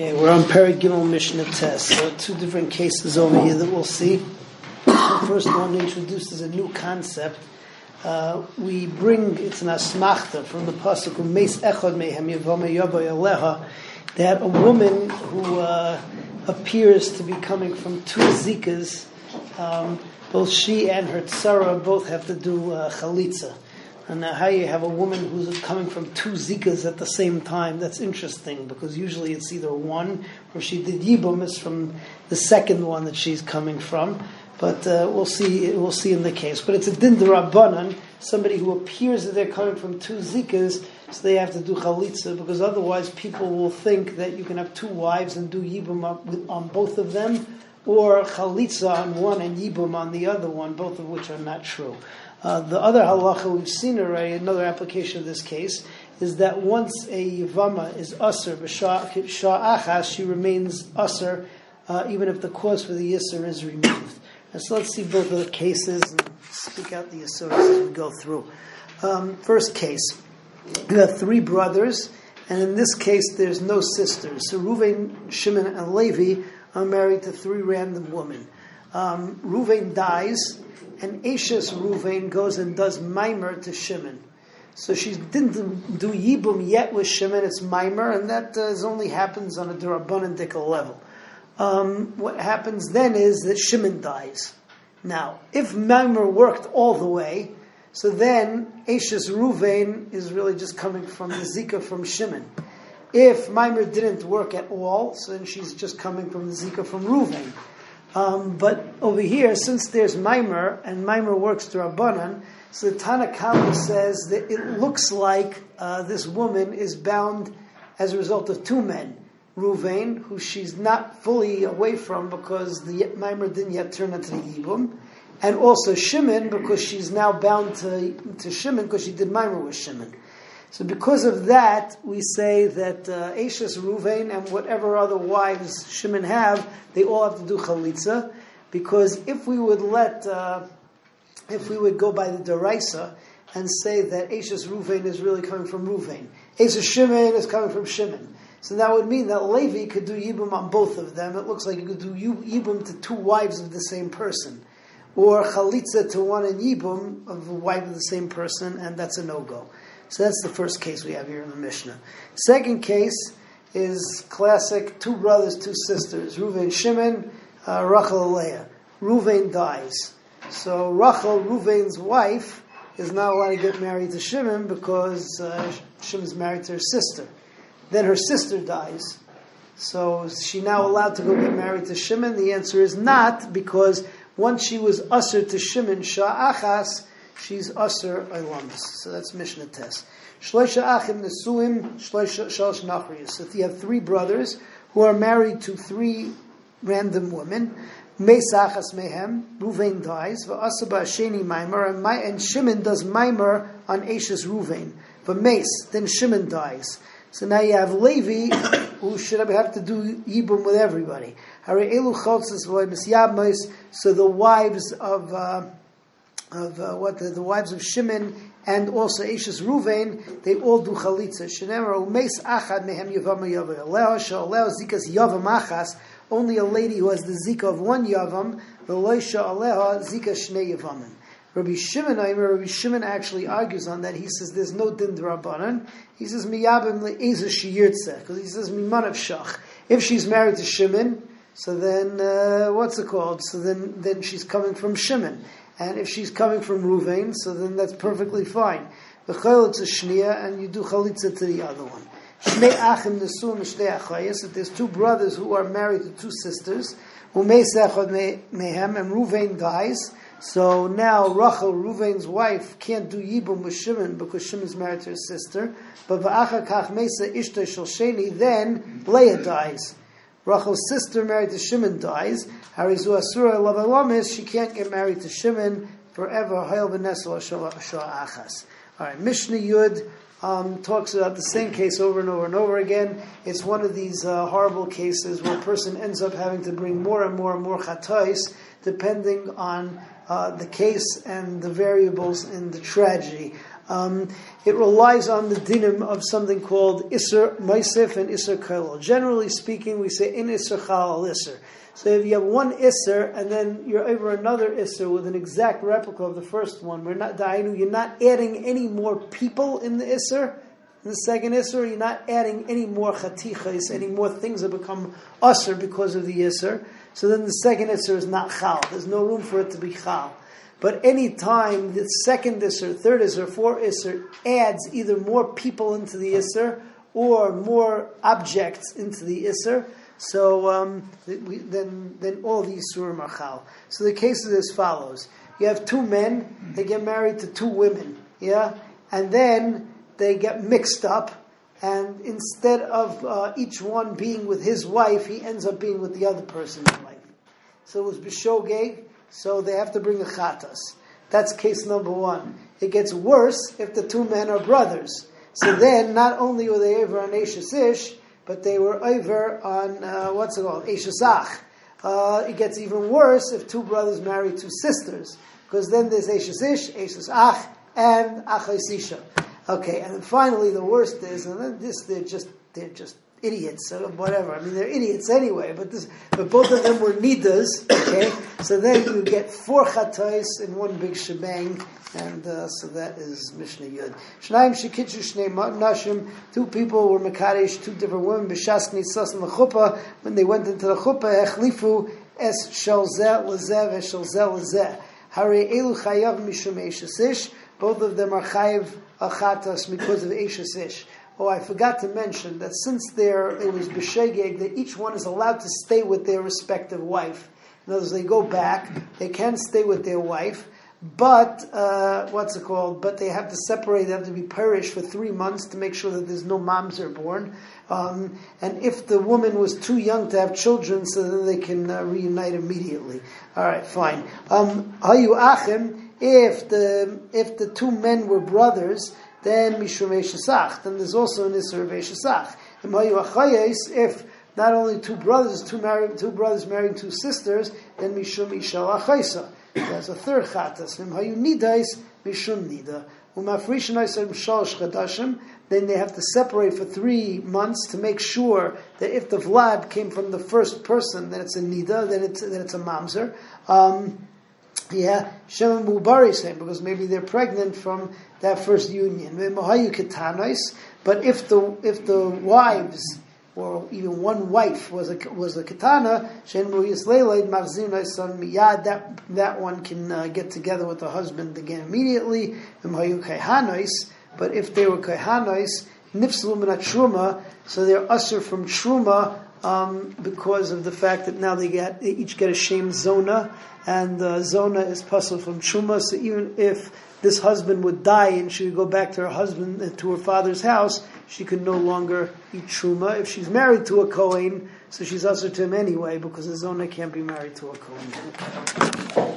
Okay, we're on Perek Gimel Mishnah Tes. So two different cases over here that we'll see. The first one introduces a new concept. Uh, we bring it's an asmachta from the pasuk Meis Echad Mehem Aleha that a woman who uh, appears to be coming from two zikas, um, both she and her tzara both have to do uh, chalitza. And now how you have a woman who's coming from two zikas at the same time, that's interesting because usually it's either one or she did yibum is from the second one that she's coming from. But uh, we'll see. We'll see in the case. But it's a din rabbanan, somebody who appears that they're coming from two zikas, so they have to do chalitza because otherwise people will think that you can have two wives and do yibum on both of them, or chalitza on one and yibum on the other one, both of which are not true. Uh, the other halacha we've seen already, another application of this case, is that once a yivama is usr b'sha'achas, she remains usr, uh, even if the cause for the yisr is removed. And so let's see both of the cases and speak out the yisr as we go through. Um, first case, you have three brothers, and in this case there's no sisters. So Reuven, Shimon, and Levi are married to three random women. Um, Reuven dies, and Ashes Ruvain goes and does mimer to Shimon. So she didn't do Yibum yet with Shimon, it's mimer, and that uh, only happens on a Durabunandika level. Um, what happens then is that Shimon dies. Now, if mimer worked all the way, so then Ashes Ruvain is really just coming from the Zika from Shimon. If mimer didn't work at all, so then she's just coming from the Zika from Ruvain. Um, but over here, since there's Maimer, and Maimer works to Rabbanan, so the Tanakh says that it looks like uh, this woman is bound as a result of two men. Ruvain, who she's not fully away from because the Maimer didn't yet turn into the Yibum, and also Shimon, because she's now bound to, to Shimon because she did Maimer with Shimon. So because of that, we say that uh, Ashes, Ruvain, and whatever other wives Shimon have, they all have to do chalitza. Because if we would let, uh, if we would go by the deraisa and say that Ashes Ruvain is really coming from Ruvain, Ashes Shimon is coming from Shimon. So that would mean that Levi could do yibum on both of them. It looks like you could do yibum to two wives of the same person, or chalitza to one and yibum of a wife of the same person, and that's a no go. So that's the first case we have here in the Mishnah. Second case is classic two brothers, two sisters, Ruvain Shimon, uh, Rachel Leah. Ruvain dies. So Rachel, Ruvain's wife, is not allowed to get married to Shimon because uh, Shimon's married to her sister. Then her sister dies. So is she now allowed to go get married to Shimon? The answer is not because once she was ushered to Shimon, Sha'achas, she's Aser Ilamis. So that's Mishnah tes. Shloisha Achim Nesuim, Shloisha Shalosh. So if you have three brothers who are married to three random women, Mesachas Mehem, Ruvain dies, Va'asaba Sheni Maimer, and, and Shimon does Maimer on Ashes Ruvain. But Mace, then Shimon dies. So now you have Levi, who should have to do Yibum with everybody. So the wives of uh, of uh, what the, the, wives of Shimon and also Ashes Ruvain, they all do chalitza. Shenemar umeis achad mehem yavam zikas. Only a lady who has the zika of one yavam. Veloisha aleha zika shnei yavamim. Rabbi Shimon, Rabbi Shimon actually argues on that. He says there's no din drabanan. He says miyabim le'eza shiyirtze because he says mimanav shach. If she's married to Shimon, so then uh, what's it called? So then then she's coming from Shimon. And if she's coming from Ruvain, so then that's perfectly fine. The it's a shnia, and you do chalitza to the other one. If there's two brothers who are married to two sisters, mehem, and Ruvain dies, so now Rachel, Ruvain's wife, can't do yibum with Shimon because Shimon's married to her sister. But then Leah dies. Rachel's sister married to Shimon dies. Harizu Asura Lavalamis, she can't get married to Shimon forever. Hayel Achas. All right, Mishnah Yud um, talks about the same case over and over and over again. It's one of these uh, horrible cases where a person ends up having to bring more and more and more chatais, depending on uh, the case and the variables in the tragedy. Um, it relies on the dinim of something called Isser Maisif and Isser Kailal. Generally speaking, we say in Isser Chalal Isser. So if you have one Isser and then you're over another Isser with an exact replica of the first one, we're not you're not adding any more people in the Isser. In the second Isser, you're not adding any more chatichas, any more things that become Usser because of the Isser. So then the second Isser is not Chal. There's no room for it to be Chal. But any time the second Isser, third Isser, fourth Isser adds either more people into the Isser or more objects into the Isser, so um, then, then all these Surim are Chal. So the case is as follows. You have two men, they get married to two women, yeah? And then they get mixed up, and instead of uh, each one being with his wife, he ends up being with the other person's wife. So it was Bishogeg, so they have to bring a chatas. That's case number one. It gets worse if the two men are brothers. So then, not only were they over on Ashes Ish, but they were over on, uh, what's it called, Eshesach. Uh, it gets even worse if two brothers marry two sisters, because then there's Ashes Ish, Ashes Ach, and Achaisisha. Okay, and then finally the worst is, and then this, they're just, they're just idiots or whatever. I mean, they're idiots anyway. But this, but both of them were nidas. Okay, so then you get four chatais in one big shebang, and uh, so that is Mishnah Yud. Shnaim shekitzu shnei nashim. Two people were mekadesh, two different women. B'shas nitzas in the. When they went into the chuppah, echlifu es shalzeh lezeh v'shalzeh lezeh. Hari elu chayav mishum eshesish. Both of them are chayiv achatas because of eshesish. Oh, I forgot to mention that since there it was b'shegeg, that each one is allowed to stay with their respective wife. In other words, they go back, they can stay with their wife, but uh, what's it called? But they have to separate. They have to be perished for three months to make sure that there's no moms are born. Um, and if the woman was too young to have children, so then they can uh, reunite immediately. All right, fine. Um. If the if the two men were brothers, then Mishum Eshesach. Then there's also an Isser of Eshesach. If not only two brothers, two married, two brothers marrying two sisters, then Mishum Ishal Achaisa. There's a third Chatas. Hayu Nidais Mishum Nida. Then they have to separate for three months to make sure that if the vlad came from the first person, then it's a nida, then it's then it's a mamzer. Um, yeah, Shem Mubari saying because maybe they're pregnant from that first union. But if the if the wives or even one wife was a was a katana, that that one can uh, get together with the husband again immediately. But if they were kahanois, nifslu truma, so they're usher from truma um, because of the fact that now they get they each get a shame zona, and uh, zona is puzzled from truma. So even if this husband would die and she would go back to her husband uh, to her father's house, she could no longer eat truma. If she's married to a kohen, so she's usher to him anyway because a zona can't be married to a kohen.